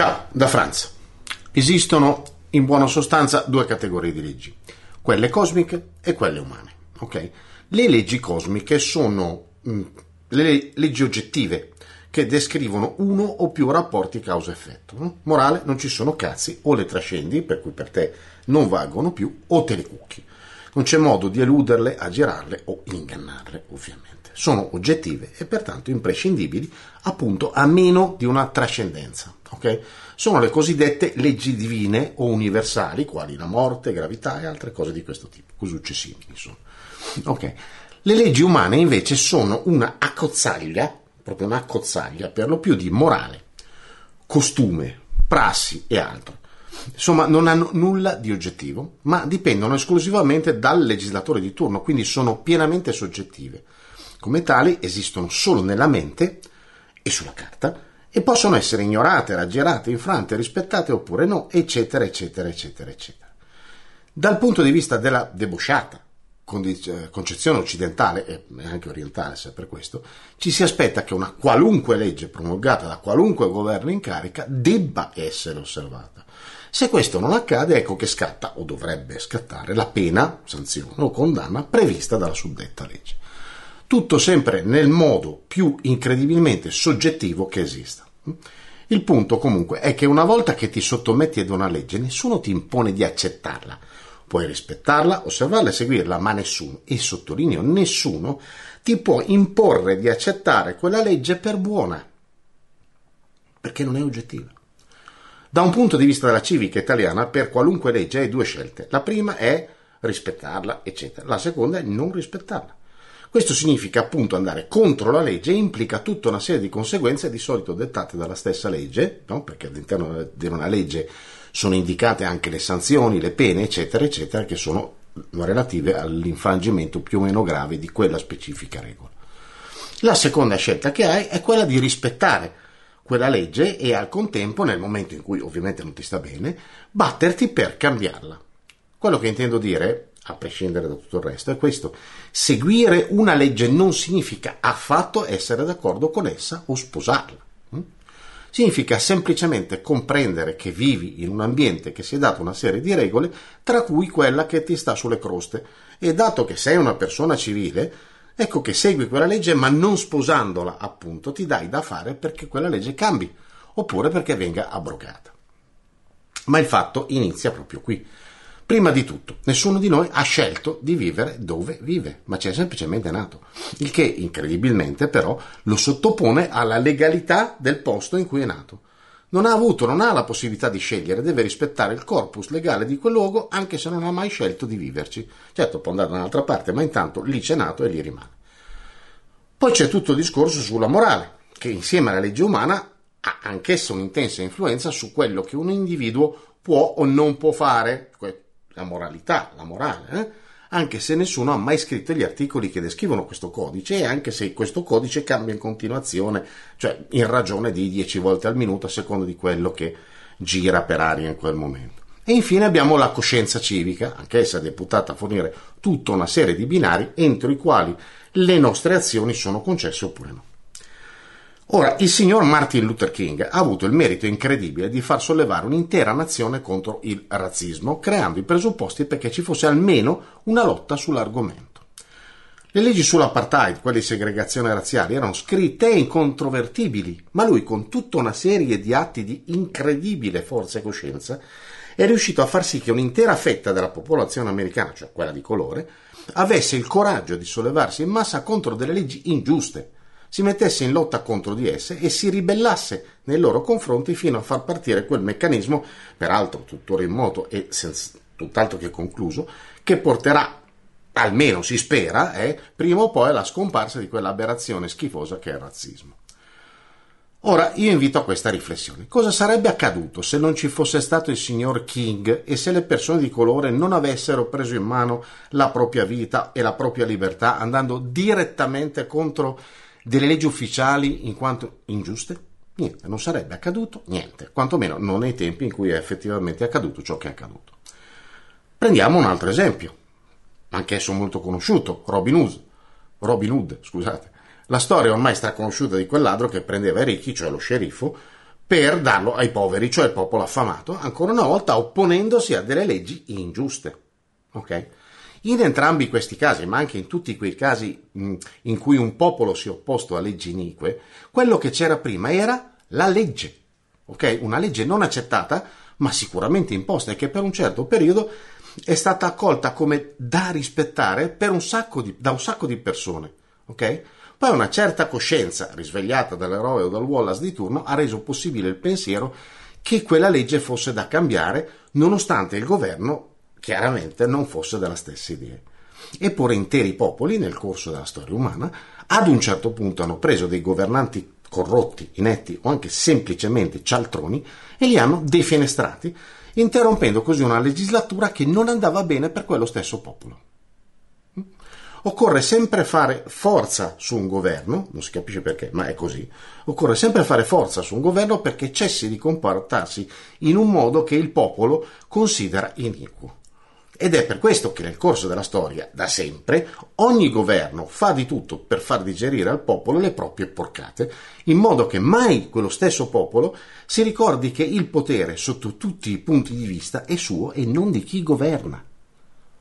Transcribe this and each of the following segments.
Ciao, da Franz. Esistono in buona sostanza due categorie di leggi, quelle cosmiche e quelle umane. Okay? Le leggi cosmiche sono mh, mm, le leggi oggettive che descrivono uno o più rapporti causa-effetto. Morale, non ci sono cazzi, o le trascendi, per cui per te non valgono più, o te le cucchi. Non c'è modo di eluderle, aggirarle o ingannarle, ovviamente sono oggettive e pertanto imprescindibili, appunto a meno di una trascendenza. Okay? Sono le cosiddette leggi divine o universali, quali la morte, gravità e altre cose di questo tipo, così simili. Insomma. Okay. Le leggi umane invece sono una accozzaglia, proprio una accozzaglia per lo più di morale, costume, prassi e altro. Insomma, non hanno nulla di oggettivo, ma dipendono esclusivamente dal legislatore di turno, quindi sono pienamente soggettive. Come tali esistono solo nella mente e sulla carta e possono essere ignorate, raggirate, infrante, rispettate oppure no, eccetera, eccetera, eccetera, eccetera. Dal punto di vista della debosciata concezione occidentale e anche orientale, se per questo, ci si aspetta che una qualunque legge promulgata da qualunque governo in carica debba essere osservata. Se questo non accade, ecco che scatta, o dovrebbe scattare, la pena, sanzione o condanna prevista dalla suddetta legge tutto sempre nel modo più incredibilmente soggettivo che esista. Il punto comunque è che una volta che ti sottometti ad una legge, nessuno ti impone di accettarla. Puoi rispettarla, osservarla e seguirla, ma nessuno, e sottolineo nessuno, ti può imporre di accettare quella legge per buona, perché non è oggettiva. Da un punto di vista della civica italiana, per qualunque legge hai due scelte. La prima è rispettarla, eccetera. La seconda è non rispettarla. Questo significa appunto andare contro la legge e implica tutta una serie di conseguenze di solito dettate dalla stessa legge, no? perché all'interno di una legge sono indicate anche le sanzioni, le pene, eccetera, eccetera, che sono relative all'infrangimento più o meno grave di quella specifica regola. La seconda scelta che hai è quella di rispettare quella legge e al contempo, nel momento in cui ovviamente non ti sta bene, batterti per cambiarla. Quello che intendo dire a prescindere da tutto il resto, è questo. Seguire una legge non significa affatto essere d'accordo con essa o sposarla. Hm? Significa semplicemente comprendere che vivi in un ambiente che si è dato una serie di regole, tra cui quella che ti sta sulle croste. E dato che sei una persona civile, ecco che segui quella legge, ma non sposandola, appunto, ti dai da fare perché quella legge cambi, oppure perché venga abrogata. Ma il fatto inizia proprio qui. Prima di tutto, nessuno di noi ha scelto di vivere dove vive, ma ci è semplicemente nato, il che incredibilmente però lo sottopone alla legalità del posto in cui è nato. Non ha avuto, non ha la possibilità di scegliere, deve rispettare il corpus legale di quel luogo anche se non ha mai scelto di viverci. Certo, può andare da un'altra parte, ma intanto lì c'è nato e lì rimane. Poi c'è tutto il discorso sulla morale, che insieme alla legge umana ha anch'essa un'intensa influenza su quello che un individuo può o non può fare, la moralità, la morale, eh? Anche se nessuno ha mai scritto gli articoli che descrivono questo codice e anche se questo codice cambia in continuazione, cioè in ragione di 10 volte al minuto a seconda di quello che gira per aria in quel momento. E infine abbiamo la coscienza civica, anch'essa deputata a fornire tutta una serie di binari entro i quali le nostre azioni sono concesse oppure no. Ora, il signor Martin Luther King ha avuto il merito incredibile di far sollevare un'intera nazione contro il razzismo, creando i presupposti perché ci fosse almeno una lotta sull'argomento. Le leggi sull'apartheid, quelle di segregazione razziale, erano scritte e incontrovertibili, ma lui, con tutta una serie di atti di incredibile forza e coscienza, è riuscito a far sì che un'intera fetta della popolazione americana, cioè quella di colore, avesse il coraggio di sollevarsi in massa contro delle leggi ingiuste, si mettesse in lotta contro di esse e si ribellasse nei loro confronti fino a far partire quel meccanismo, peraltro tuttora in moto e senza, tutt'altro che concluso, che porterà, almeno si spera, eh, prima o poi alla scomparsa di quell'aberrazione schifosa che è il razzismo. Ora io invito a questa riflessione. Cosa sarebbe accaduto se non ci fosse stato il signor King e se le persone di colore non avessero preso in mano la propria vita e la propria libertà andando direttamente contro delle leggi ufficiali in quanto ingiuste? Niente, non sarebbe accaduto niente, quantomeno non nei tempi in cui è effettivamente accaduto ciò che è accaduto. Prendiamo un altro esempio, anch'esso molto conosciuto, Robin Hood. Robin Hood, scusate. La storia ormai straconosciuta di quel ladro che prendeva i ricchi, cioè lo sceriffo, per darlo ai poveri, cioè al popolo affamato, ancora una volta opponendosi a delle leggi ingiuste. Ok? In entrambi questi casi, ma anche in tutti quei casi in cui un popolo si è opposto a leggi inique, quello che c'era prima era la legge. Ok? Una legge non accettata, ma sicuramente imposta e che per un certo periodo è stata accolta come da rispettare un di, da un sacco di persone. Ok? Poi una certa coscienza, risvegliata dall'eroe o dal Wallace di turno, ha reso possibile il pensiero che quella legge fosse da cambiare, nonostante il governo chiaramente non fosse della stessa idea. Eppure interi popoli, nel corso della storia umana, ad un certo punto hanno preso dei governanti corrotti, inetti o anche semplicemente cialtroni e li hanno defenestrati, interrompendo così una legislatura che non andava bene per quello stesso popolo. Occorre sempre fare forza su un governo, non si capisce perché, ma è così. Occorre sempre fare forza su un governo perché cessi di comportarsi in un modo che il popolo considera iniquo. Ed è per questo che nel corso della storia, da sempre, ogni governo fa di tutto per far digerire al popolo le proprie porcate, in modo che mai quello stesso popolo si ricordi che il potere, sotto tutti i punti di vista, è suo e non di chi governa.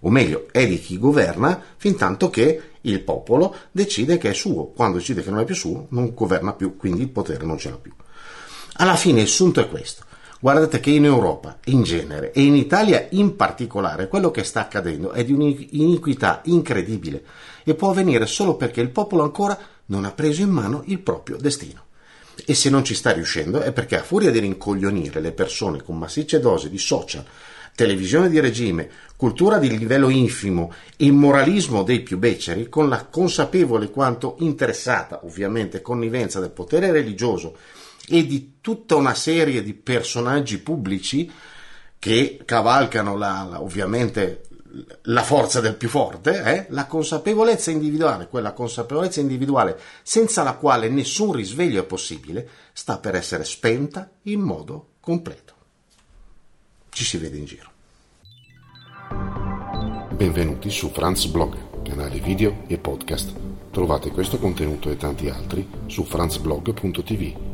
O meglio, è di chi governa fin tanto che il popolo decide che è suo. Quando decide che non è più suo, non governa più, quindi il potere non ce l'ha più. Alla fine il sunto è questo. Guardate che in Europa in genere e in Italia in particolare quello che sta accadendo è di un'iniquità incredibile e può avvenire solo perché il popolo ancora non ha preso in mano il proprio destino. E se non ci sta riuscendo è perché a furia di rincoglionire le persone con massicce dosi di social, televisione di regime, cultura di livello infimo e moralismo dei più beceri, con la consapevole quanto interessata, ovviamente, connivenza del potere religioso e di tutta una serie di personaggi pubblici che cavalcano la, la, ovviamente la forza del più forte, eh? la consapevolezza individuale, quella consapevolezza individuale senza la quale nessun risveglio è possibile, sta per essere spenta in modo completo. Ci si vede in giro. Benvenuti su Franz Blog, canale video e podcast. Trovate questo contenuto e tanti altri su franzblog.tv